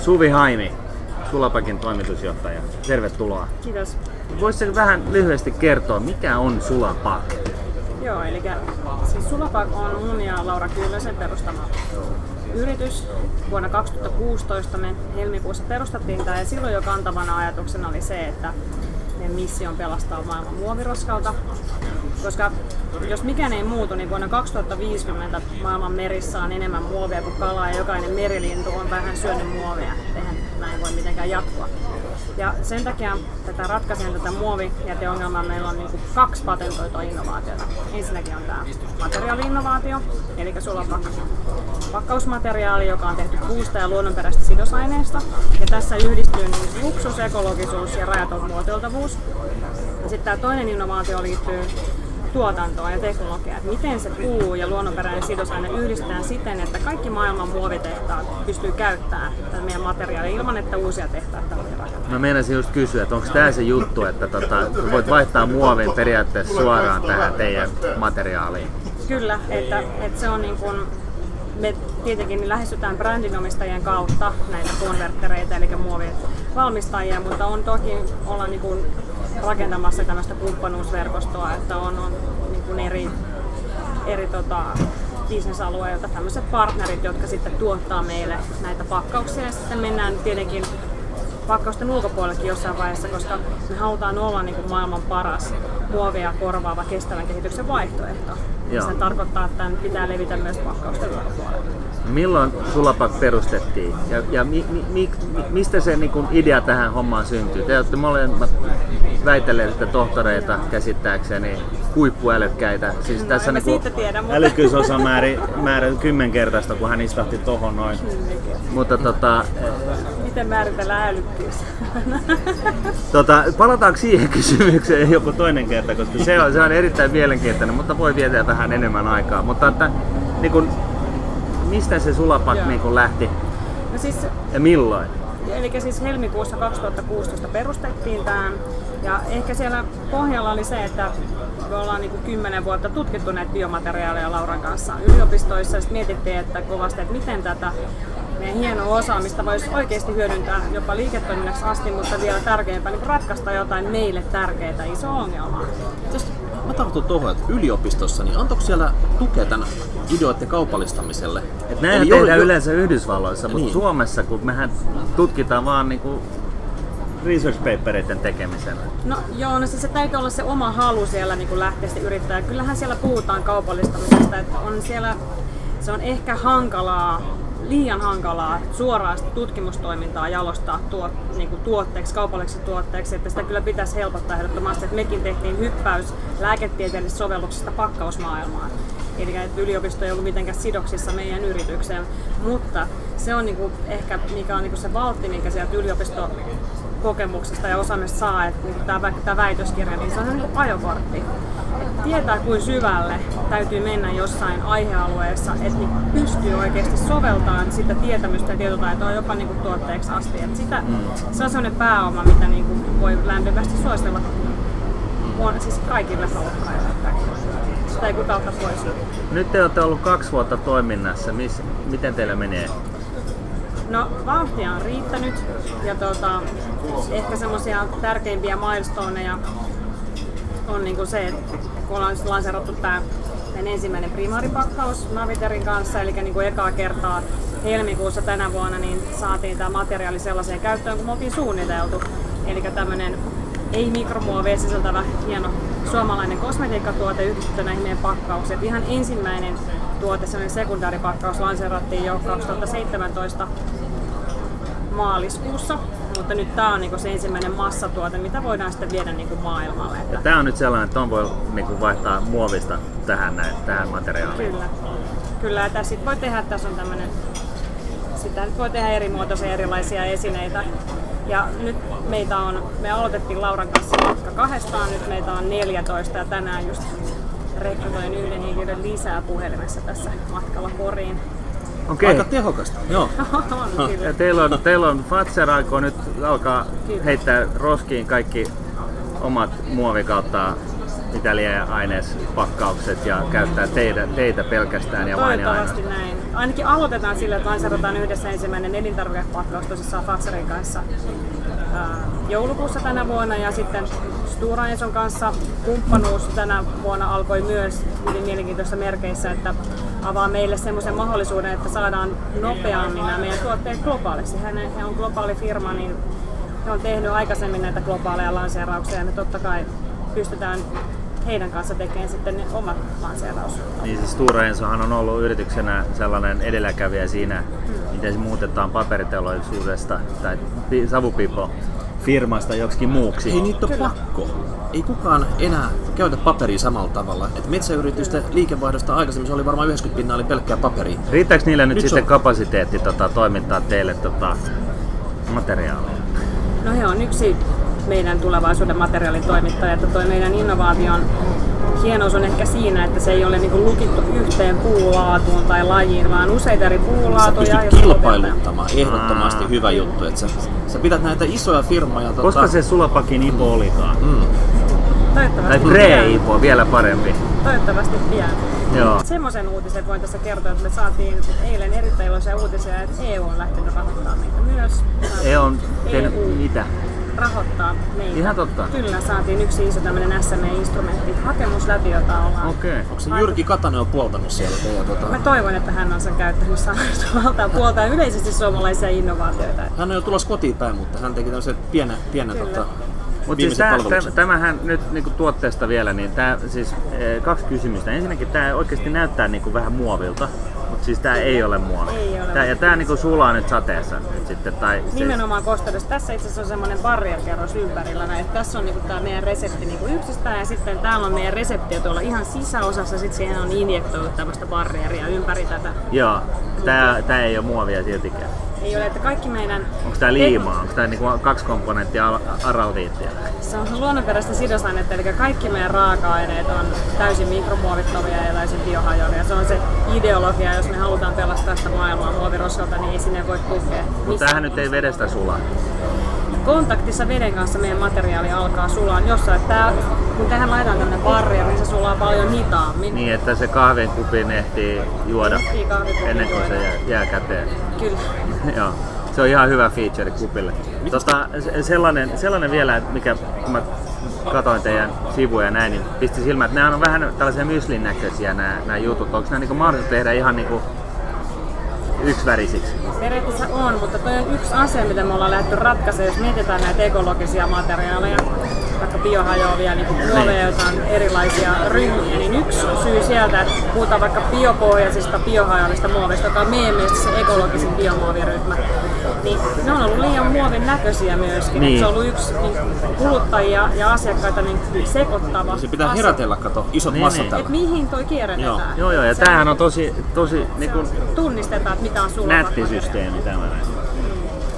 Suvi Haimi, Sulapakin toimitusjohtaja. Tervetuloa. Kiitos. Voisitko vähän lyhyesti kertoa, mikä on Sulapak? Joo, eli siis Sulapak on mun ja Laura Kyllösen perustama yritys. Vuonna 2016 me helmikuussa perustettiin tämä ja silloin jo kantavana ajatuksena oli se, että meidän missio on pelastaa maailman muoviroskalta. Koska jos mikään ei muutu, niin vuonna 2050 maailman merissä on enemmän muovia kuin kalaa ja jokainen merilintu on vähän syönyt muovia. Eihän näin voi mitenkään jatkua. Ja sen takia tätä ratkaisen tätä muovijäteongelmaa meillä on niin kaksi patentoitua innovaatiota. Ensinnäkin on tämä materiaali-innovaatio, eli sulapakka pakkausmateriaali, joka on tehty puusta ja luonnonperäistä sidosaineista. Ja tässä yhdistyy niin luksus, ekologisuus ja rajaton muotoiltavuus. Ja sitten tämä toinen innovaatio liittyy tuotantoa ja teknologiaa, että miten se puu ja luonnonperäinen sidosaine yhdistetään siten, että kaikki maailman muovitehtaat pystyy käyttämään tätä meidän materiaalia ilman, että uusia tehtaita tarvitsee rakentaa. Mä meinasin just kysyä, että onko tämä se juttu, että tota, voit vaihtaa muovin periaatteessa suoraan tähän teidän materiaaliin? Kyllä, että, että se on niin kuin, me tietenkin lähestytään brändinomistajien kautta näitä konverttereita, eli muovien valmistajia, mutta on toki olla niin kuin rakentamassa tämmöistä kumppanuusverkostoa, että on, on niin kuin eri, eri tota, bisnesalueilta tämmöiset partnerit, jotka sitten tuottaa meille näitä pakkauksia ja sitten mennään tietenkin pakkausten ulkopuolellekin jossain vaiheessa, koska me halutaan olla niin kuin maailman paras muovia korvaava kestävän kehityksen vaihtoehto. Joo. Se tarkoittaa, että pitää levitä myös pakkausten ulkopuolelle. Milloin Sulapak perustettiin ja, ja mi, mi, mi, mistä se niin idea tähän hommaan syntyy? Te olette molemmat väitelleet tohtoreita käsittääkseni huippuälykkäitä. Siis no, tässä niin tiedä, mutta... älykkyysosa määrä, määrä kymmenkertaista, kun hän istahti tohon noin. mutta tota, Miten määritellään älykkyys? tota, palataanko siihen kysymykseen joku toinen kerta, koska se on, se on erittäin mielenkiintoinen, mutta voi vietää vähän enemmän aikaa. Mutta että, niin kun, mistä se sulapak niin kun lähti no siis, ja milloin? Eli siis helmikuussa 2016 perustettiin tämä. Ja ehkä siellä pohjalla oli se, että me ollaan niin kymmenen vuotta tutkittu näitä biomateriaaleja Lauran kanssa yliopistoissa. Ja mietittiin että kovasti, että miten tätä meidän hienoa osaamista voisi oikeasti hyödyntää jopa liiketoiminnaksi asti, mutta vielä tärkeämpää niin ratkaista jotain meille tärkeää isoa ongelmaa. Mä tartun tuohon, että yliopistossa, niin antoiko siellä tukea tämän ideoiden kaupallistamiselle? Et näin tehdään jo... yleensä Yhdysvalloissa, mutta niin. Suomessa, kun mehän tutkitaan vaan niinku research papereiden tekemisellä? No joo, no siis se täytyy olla se oma halu siellä niin lähteä sitten yrittää. Kyllähän siellä puhutaan kaupallistamisesta, että on siellä, se on ehkä hankalaa liian hankalaa suoraan tutkimustoimintaa jalostaa tuot, niin kuin tuotteeksi, kaupalliseksi tuotteeksi, että sitä kyllä pitäisi helpottaa ehdottomasti, että mekin tehtiin hyppäys lääketieteellisestä sovelluksesta pakkausmaailmaan. Eli että yliopisto ei ollut mitenkään sidoksissa meidän yritykseen, mutta se on niin kuin ehkä mikä on niin kuin se valtti, minkä sieltä yliopisto kokemuksesta ja osaamista saa, että niin tämä, tämä väitöskirja, niin se on niin ajokortti. Et tietää kuin syvälle täytyy mennä jossain aihealueessa, että niin pystyy oikeasti soveltamaan sitä tietämystä ja tietotaitoa jopa niin kuin tuotteeksi asti. Et sitä, mm. Se on sellainen pääoma, mitä niin kuin voi lämpimästi suositella on, siis kaikille halukkaille. Sitä ei kukaan pois. Nyt te olette ollut kaksi vuotta toiminnassa. Mis, miten teillä menee? No vauhtia on riittänyt ja tota, ehkä semmoisia tärkeimpiä milestoneja on niinku se, että kun ollaan lanseerattu tämä ensimmäinen primaaripakkaus Naviterin kanssa, eli niin kuin ekaa kertaa helmikuussa tänä vuonna niin saatiin tämä materiaali sellaiseen käyttöön, kun me oltiin suunniteltu. Eli tämmöinen ei mikromuovia sisältävä hieno suomalainen kosmetiikkatuote yhdistetty näihin meidän pakkauksiin. Ihan ensimmäinen tuote, sellainen sekundaaripakkaus, lanseerattiin jo 2017 maaliskuussa, mutta nyt tämä on niinku se ensimmäinen massatuote, mitä voidaan sitten viedä niinku maailmalle. Ja tämä on nyt sellainen, että on voi niinku vaihtaa muovista tähän, näin, tähän materiaaliin. Kyllä. Kyllä, ja tässä voi tehdä, tässä on tämmöinen, sitä nyt voi tehdä eri muotoisia erilaisia esineitä. Ja nyt meitä on, me aloitettiin Lauran kanssa matka kahdestaan, nyt meitä on 14 ja tänään just rekrytoin yhden henkilön lisää puhelimessa tässä matkalla Poriin. Okay. Aika tehokasta. Joo. on, ja teillä on, teillä on Fatser aikoo nyt alkaa kyllä. heittää roskiin kaikki omat muovikautta Italia aineespakkaukset ja käyttää teitä, teitä pelkästään ja vain ja aina. näin. ainakin aloitetaan sillä, että lanseerataan yhdessä ensimmäinen elintarvikepakkaus tosissaan Fatserin kanssa joulukuussa tänä vuonna ja sitten Stura Enson kanssa kumppanuus tänä vuonna alkoi myös hyvin mielenkiintoisissa merkeissä, että avaa meille semmoisen mahdollisuuden, että saadaan nopeammin nämä meidän tuotteet globaaliksi. He on globaali firma, niin he on tehnyt aikaisemmin näitä globaaleja lanseerauksia ja me totta kai pystytään heidän kanssa tekemään sitten ne omat lanseeraus. Niin siis Stora Ensohan on ollut yrityksenä sellainen edelläkävijä siinä, mm. miten se muutetaan paperiteollisuudesta tai pi- savupipo firmasta joksikin muuksi. Ei niitä ole Kyllä. pakko. Ei kukaan enää käytä paperia samalla tavalla. Et metsäyritysten liikevaihdosta aikaisemmin se oli varmaan 90 pinnaa oli pelkkää paperia. Riittääkö niille nyt, Nyt sitten on- kapasiteetti tota, toimittaa teille tota, materiaalia? No he on yksi meidän tulevaisuuden materiaalitoimittaja, että toi meidän innovaation hienous on ehkä siinä, että se ei ole niin lukittu yhteen puulaatuun tai lajiin, vaan useita eri Sä puulaatuja. se kilpailuttamaan. Ehdottomasti hyvä juttu. Et sä, sä pidät näitä isoja firmoja. Koska se Sulapakin Ipo olikaan? Mm. Toivottavasti Tai pre-Ipo, vielä parempi. Toivottavasti pian. Joo. Semmoisen uutisen voin tässä kertoa, että me saatiin eilen erittäin iloisia uutisia, että EU on lähtenyt rahoittamaan meitä myös. E on tehnyt EU mitä? Rahoittaa meitä. Ihan totta. Kyllä, saatiin yksi iso tämmöinen SME-instrumentti, hakemus läpi, jota ollaan Okei. Okay. Onko se Jyrki Katanen on puoltanut siellä teidän tota... Mä toivon, että hän on sen käyttänyt samalta puolta yleisesti suomalaisia innovaatioita. Hän on jo tulossa kotiin päin, mutta hän teki tämmöisen pienen, pienen tota, Mutta siis tää, tämähän nyt niinku tuotteesta vielä, niin tää, siis eh, kaksi kysymystä. Ensinnäkin tämä oikeasti näyttää niinku vähän muovilta, mutta siis tämä ei ole muovi. Ei ole. Tää, ja tämä niinku sulaa nyt sateessa nyt sitten. Tai siis, Nimenomaan kosteudessa. Tässä itse asiassa on semmoinen barrierkerros ympärillä. Näin. Tässä on niinku tää meidän resepti niinku yksistään ja sitten täällä on meidän resepti tuolla ihan sisäosassa. Sitten siihen on injektoitu tämmöistä barrieria ympäri tätä. Joo, tää, tää ei ole muovia siltikään. Ei ole, että kaikki meidän... Onko tää liimaa? Onko tää niinku kaksi komponenttia araldiittia? Se on luonnonperäistä sidosainetta, eli kaikki meidän raaka-aineet on täysin mikromuovittavia ja täysin biohajoavia. Se on se ideologia, jos me halutaan pelastaa sitä maailmaa muoviroskalta, niin ei sinne voi tukea. Mutta tämähän nyt ei vedestä sulaa. Kontaktissa veden kanssa meidän materiaali alkaa sulaa jossain. Tää, kun tähän laitetaan tämmönen barrieri, niin se sulaa paljon hitaammin. Niin, että se kahvinkupin ehtii juoda Ehtii kahvikupin ennen kuin se juoda. jää, jää käteen. Kyllä. Joo, se on ihan hyvä feature kupille. Tota, se- sellainen, sellainen vielä, mikä kun mä katoin teidän sivuja ja näin, niin pisti silmään, että nämä on vähän tällaisia myslin näköisiä nämä, nämä jutut. Onko nämä niin mahdollista tehdä ihan niin yksivärisiksi? Periaatteessa on, mutta toi on yksi asia, mitä me ollaan lähdetty ratkaisemaan, jos mietitään näitä ekologisia materiaaleja, vaikka biohajoavia niin muoveja, joita on erilaisia ryhmiä, niin syy sieltä, että puhutaan vaikka biopohjaisista, biohajoavista muovista, joka on meidän mielestä se ekologisin biomuoviryhmä, niin ne on ollut liian muovin näköisiä myöskin. Niin. Se on ollut yksi niin kuluttajia ja asiakkaita niin sekoittava Se pitää asia. herätellä, kato, isot Niin, massat niin. Et mihin toi kierrätetään? Joo, joo, ja Se tämähän on tosi, tosi niin kuin tunnistetaan, että mitä on sulava nätti systeemi tämä näin.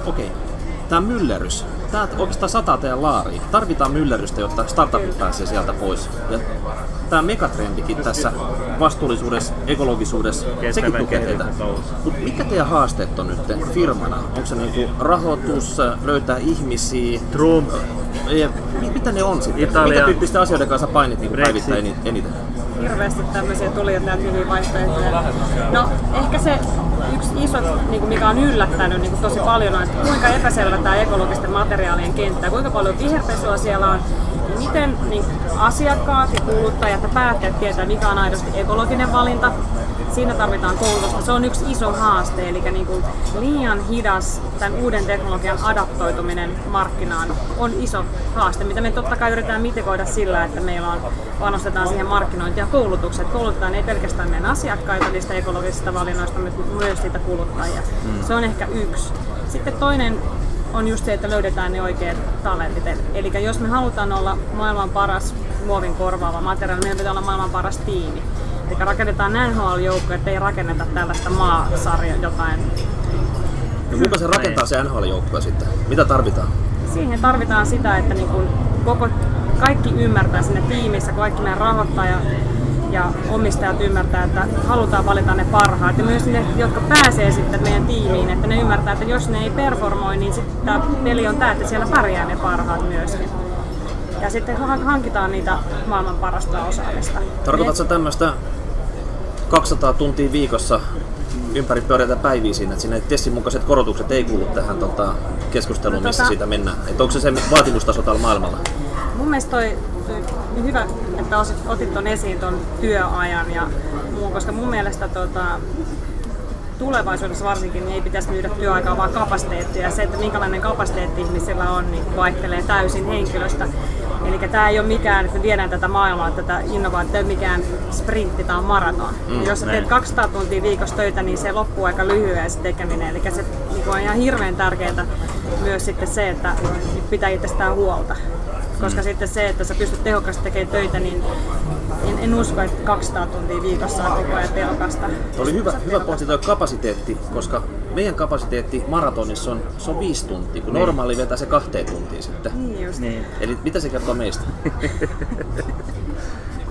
Okei. Tää myllerys. Tää oikeastaan sataa teidän laariin. Tarvitaan myllerrystä, jotta startupit pääsee sieltä pois. Ja tää megatrendikin tässä vastuullisuudessa, ekologisuudessa, sekin tukee teitä. kehityksen touhussa. Mut mikä teidän haasteet on nyt firmana? Onko se niinku rahoitus, löytää ihmisiä? Trump, Ja mi- mitä ne on sitten? Italia. Mitä tyyppisten asioiden kanssa painit niinku päivittäin eni- eniten? hirveästi tämmöisiä tuli täältä hyviä vaihtoehtoja. No ehkä se yksi iso, niin kuin mikä on yllättänyt niin kuin tosi paljon, on, että kuinka epäselvä tämä ekologisten materiaalien kenttä, kuinka paljon viherpesua siellä on, miten niin asiakkaat ja kuluttajat ja päättäjät tietää, mikä on aidosti ekologinen valinta. Siinä tarvitaan koulutusta. Se on yksi iso haaste, eli niin kuin liian hidas tämän uuden teknologian adaptoituminen markkinaan on iso haaste, mitä me totta kai yritetään mitikoida sillä, että meillä on, panostetaan siihen markkinointiin ja koulutukset. Koulutetaan ei pelkästään meidän asiakkaita niistä ekologisista valinnoista, mutta myös siitä kuluttajia. Mm. Se on ehkä yksi. Sitten toinen on just se, että löydetään ne oikeat talentit. Eli jos me halutaan olla maailman paras muovin korvaava materiaali, meidän pitää olla maailman paras tiimi. Eli rakennetaan NHL-joukko, ettei rakenneta tällaista maasarja jotain. Ja kuinka se rakentaa se NHL-joukkue sitten? Mitä tarvitaan? Siihen tarvitaan sitä, että niin kun koko, kaikki ymmärtää siinä tiimissä, kaikki meidän rahoittaja ja omistajat ymmärtää, että halutaan valita ne parhaat. Ja myös ne, jotka pääsee sitten meidän tiimiin, että ne ymmärtää, että jos ne ei performoi, niin sitten tämä peli on tämä, että siellä pärjää ne parhaat myöskin. Ja sitten han- hankitaan niitä maailman parasta osaamista. Tarkoitatko tämmöistä 200 tuntia viikossa ympäri pyöreitä päiviä siinä, että siinä Tessin mukaiset korotukset ei kuulu tähän tota, keskusteluun, No missä tota- siitä mennään. Et onko se se vaatimustaso tällä maailmalla? Mun mielestä toi hyvä, että osit, otit ton esiin ton työajan ja muun, koska mun mielestä tota, tulevaisuudessa varsinkin niin ei pitäisi myydä työaikaa, vaan kapasiteettia. Ja se, että minkälainen kapasiteetti ihmisillä on, niin vaihtelee täysin henkilöstä. Eli tämä ei ole mikään, että me viedään tätä maailmaa, tätä innovaatiota, ei ole mikään sprintti tai maraton. Mm, jos sä teet näin. 200 tuntia viikossa töitä, niin se loppuu aika lyhyen se tekeminen. Eli se niin on ihan hirveän tärkeää myös sitten se, että pitää itsestään huolta. Koska Mm. sitten se, että sä pystyt tehokkaasti tekemään töitä, niin en, en usko, että 200 tuntia viikossa on koko ajan tehokasta. Tuo oli hyvä, hyvä pointti tuo kapasiteetti, koska meidän kapasiteetti maratonissa on, se on viisi tuntia, kun normaali vetää se kahteen tuntiin sitten. Niin just. Niin. Eli mitä se kertoo meistä?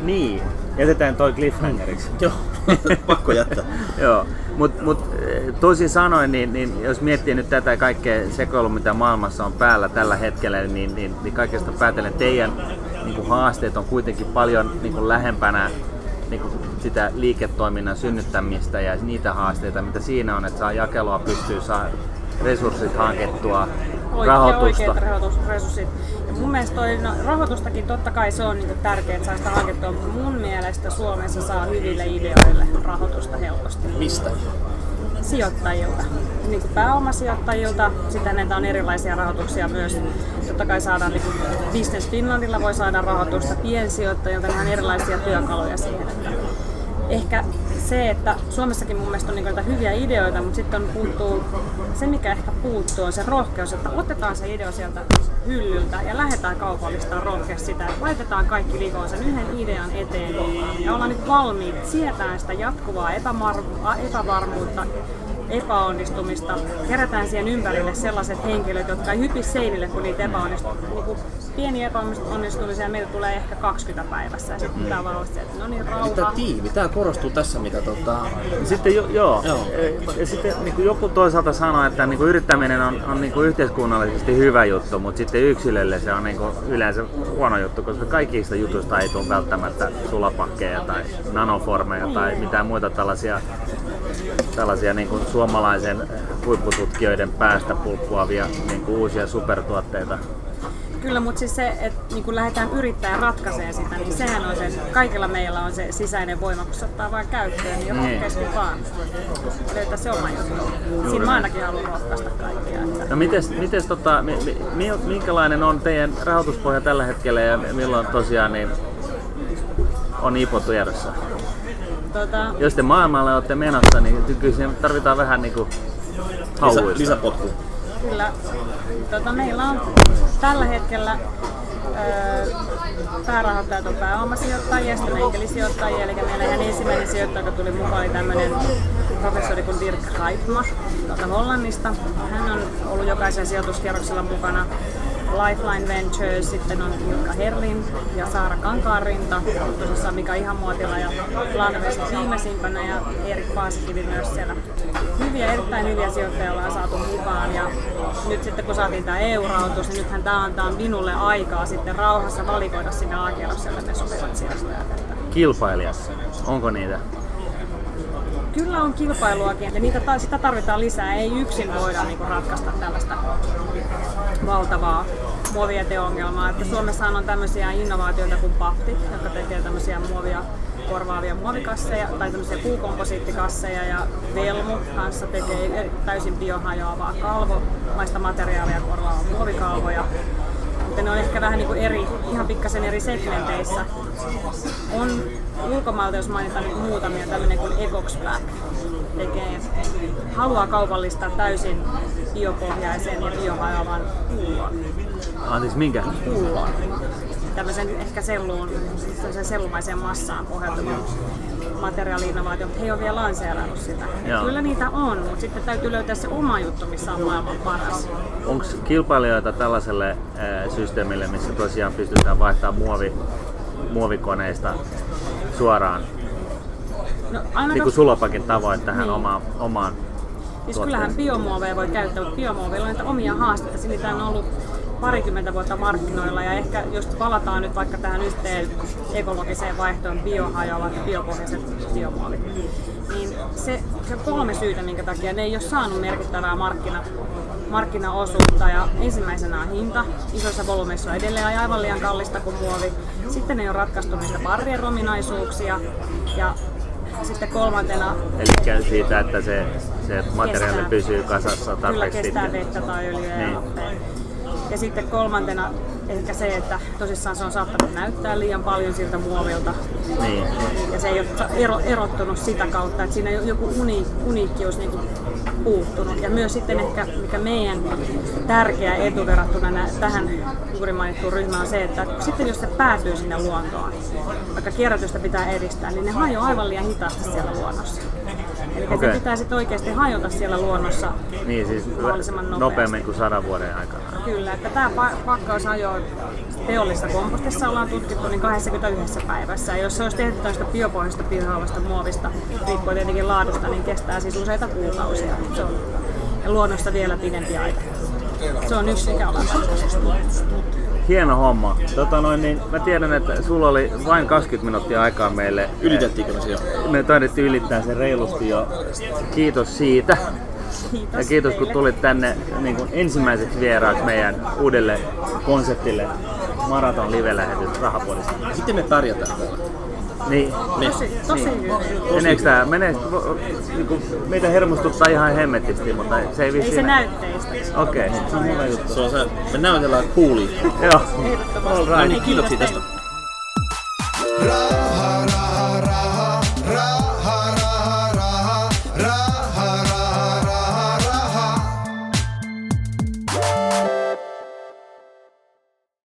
Niin, jätetään toi cliffhangeriksi. Joo, pakko jättää. Joo, mutta mut, toisin sanoen, niin, niin jos miettii nyt tätä kaikkea sekoilua, mitä maailmassa on päällä tällä hetkellä, niin, niin, niin kaikesta päätellen teidän niin kuin haasteet on kuitenkin paljon niin kuin lähempänä niin kuin sitä liiketoiminnan synnyttämistä ja niitä haasteita, mitä siinä on, että saa jakelua pystyy, saa resurssit hankettua, Oike- rahoitusta. Oikeat rahoitusresurssit. Ja mun mielestä toi, no, rahoitustakin totta kai se on niin tärkeää, että saa sitä hankettua, mutta mun mielestä Suomessa saa hyville ideoille rahoitusta helposti. Mistä? sijoittajilta, niin kuin pääomasijoittajilta. Sitten näitä on erilaisia rahoituksia myös. Totta kai saadaan niin kuin Business Finlandilla voi saada rahoitusta piensijoittajilta, ihan erilaisia työkaluja siihen. Että ehkä se, että Suomessakin mun mielestä on niin näitä hyviä ideoita, mutta sitten on puuttuu, se mikä ehkä puuttuu on se rohkeus, että otetaan se idea sieltä hyllyltä ja lähdetään kaupallistamaan rohkeasti sitä, että laitetaan kaikki likoon sen yhden idean eteen ja ollaan nyt valmiit sietään sitä jatkuvaa epävarmuutta, epäonnistumista, kerätään siihen ympärille sellaiset henkilöt, jotka ei hypi seinille, kun niitä epäonnistuu. Niin pieni epäonnistumisia meillä tulee ehkä 20 päivässä ja sitten pitää vaan olla se, että no niin, Tämä rauha. tiimi, tämä korostuu tässä, mitä tota, Sitten jo, joo. Joo. Ja sitten niin kuin joku toisaalta sanoo, että niin kuin yrittäminen on, on niin kuin yhteiskunnallisesti hyvä juttu, mutta sitten yksilölle se on niin kuin yleensä huono juttu, koska kaikista jutuista ei tule välttämättä sulapakkeja tai nanoformeja tai mitään muita tällaisia, tällaisia niin kuin suomalaisen huippututkijoiden päästä pulppuavia niin kuin uusia supertuotteita. Kyllä, mutta siis se, että niin kun lähdetään yrittämään ratkaisee sitä, niin sehän on se, kaikilla meillä on se sisäinen voima, kun se ottaa vain käyttöön, niin Niin. rohkeasti vaan löytää se oma juttu. Siinä mä ainakin haluan rohkaista kaikkia. Että No mites, mites tota, mi, mi, minkälainen on teidän rahoituspohja tällä hetkellä ja milloin tosiaan niin on IPO tiedossa? Tota, Jos te maailmalle olette menossa, niin kyllä tarvitaan vähän niinku lisä, hauista. lisäpotku. Kyllä. Tota, meillä on tällä hetkellä päärahoittajat on pääomasijoittajia ja sitten enkelisijoittajia. Eli meillä ihan ensimmäinen sijoittaja, joka tuli mukaan, oli tämmöinen professori kuin Dirk Reitma tuolta Hollannista. Hän on ollut jokaisen sijoituskierroksella mukana. Lifeline Ventures, sitten on Ilkka Herlin ja Saara Kankaarinta, tosissaan Mika Ihamuotila ja Planvest viimeisimpänä ja Erik Paasikivi myös siellä. Hyviä, erittäin hyviä sijoittajia ollaan saatu mukaan ja nyt sitten kun saatiin tämä EU-rahoitus, niin nythän tämä antaa minulle aikaa sitten rauhassa valikoida sinne A-kierrokselle ne sopivat sijoittajat. Kilpailijat, onko niitä? Kyllä on kilpailuakin ja niitä, sitä tarvitaan lisää. Ei yksin voida niin ratkaista tällaista valtavaa muovijäteongelmaa. Että Suomessahan on tämmöisiä innovaatioita kuin Pafti, jotka tekee tämmöisiä muovia korvaavia muovikasseja tai tämmöisiä puukomposiittikasseja ja Velmu kanssa tekee täysin biohajoavaa kalvomaista materiaalia korvaavaa muovikalvoja. Mutta ne on ehkä vähän niin kuin eri, ihan pikkasen eri segmenteissä. On ulkomailta, jos mainitaan nyt muutamia, tämmöinen kuin Ecox Black tekee, haluaa kaupallistaa täysin biopohjaisen ja biohajoavan pullon. Anteeksi, minkä? pullon. Tämmöisen ehkä selluun, sellumaiseen massaan pohjautuvan materiaali-innovaatio, mutta he ei ole vielä lanseerannut sitä. Joo. Kyllä niitä on, mutta sitten täytyy löytää se oma juttu, missä on maailman paras. Onko kilpailijoita tällaiselle ää, systeemille, missä tosiaan pystytään vaihtamaan muovi, muovikoneista suoraan, No, ainakaan niin kuin Sulapakin tavoin tähän Niin. omaan, omaan Siis kyllähän biomuoveja voi käyttää, mutta biomuoveilla on niitä omia haasteita. Niitä on ollut parikymmentä vuotta markkinoilla ja ehkä jos palataan nyt vaikka tähän yhteen ekologiseen vaihtoon biohajoavat ja biopohjaiset biomuovit, niin se, se kolme syytä, minkä takia ne ei ole saanut merkittävää markkina, markkinaosuutta. Ja ensimmäisenä on hinta. Isoissa volyymeissa on edelleen aivan liian kallista kuin muovi. Sitten ei ole ratkaistu niitä barrierominaisuuksia. Ja sitten kolmantena Eli siitä, että se, se materiaali Kestää. pysyy kasassa kyllä tarpeeksi. kestää vettä tai öljyä Niin. ja happea. Ja sitten kolmantena ehkä se, että tosissaan se on saattanut näyttää liian paljon siltä muovilta. Niin. Ja se ei ole ero, erottunut sitä kautta, että siinä joku uni, uniikkius niin kuin puuttunut. Ja myös sitten ehkä, mikä meidän tärkeä etu verrattuna nä- tähän juuri mainittuun ryhmään on se, että sitten jos se päätyy sinne luontoon, vaikka kierrätystä pitää edistää, niin ne hajoaa aivan liian hitaasti siellä luonnossa. Eli okay. se pitäisi oikeasti hajota siellä luonnossa Niin siis mahdollisimman nopeasti. nopeammin kuin sadan vuoden aikana. Kyllä, että tämä pa- pakkaus ajoi teollisessa kompostissa ollaan tutkittu niin 21 päivässä. Ja jos se olisi tehty tästä biopohjaisesta biohaavasta muovista, riippuen tietenkin laadusta, niin kestää siis useita kuukausia. Se on, ja luonnosta vielä pidempi aika. Se on yksi mikä ollaan Hieno homma. Tota noin, niin mä tiedän, että sulla oli vain 20 minuuttia aikaa meille. Ylitettiinkö me se jo? Me taidettiin ylittää sen reilusti jo. Kiitos siitä. Kiitos Ja kiitos kun teille. tulit tänne niin kuin ensimmäiseksi vieraaksi meidän uudelle konseptille Maraton live-lähetys Rahapodista. Miten me pärjätään täällä? Niin. niin. Tosi, tosi niin. niin hyvin. Meneekö tää, menee, kuin, niinku, meitä hermostuttaa ihan hemmetisti, mutta se ei vissi... Ei se näy. Okei. Okay. Se on hyvä juttu. Se on se, me näytellään coolia. Joo. Ehdottomasti. All right. No niin, kiitoksia tästä. Right.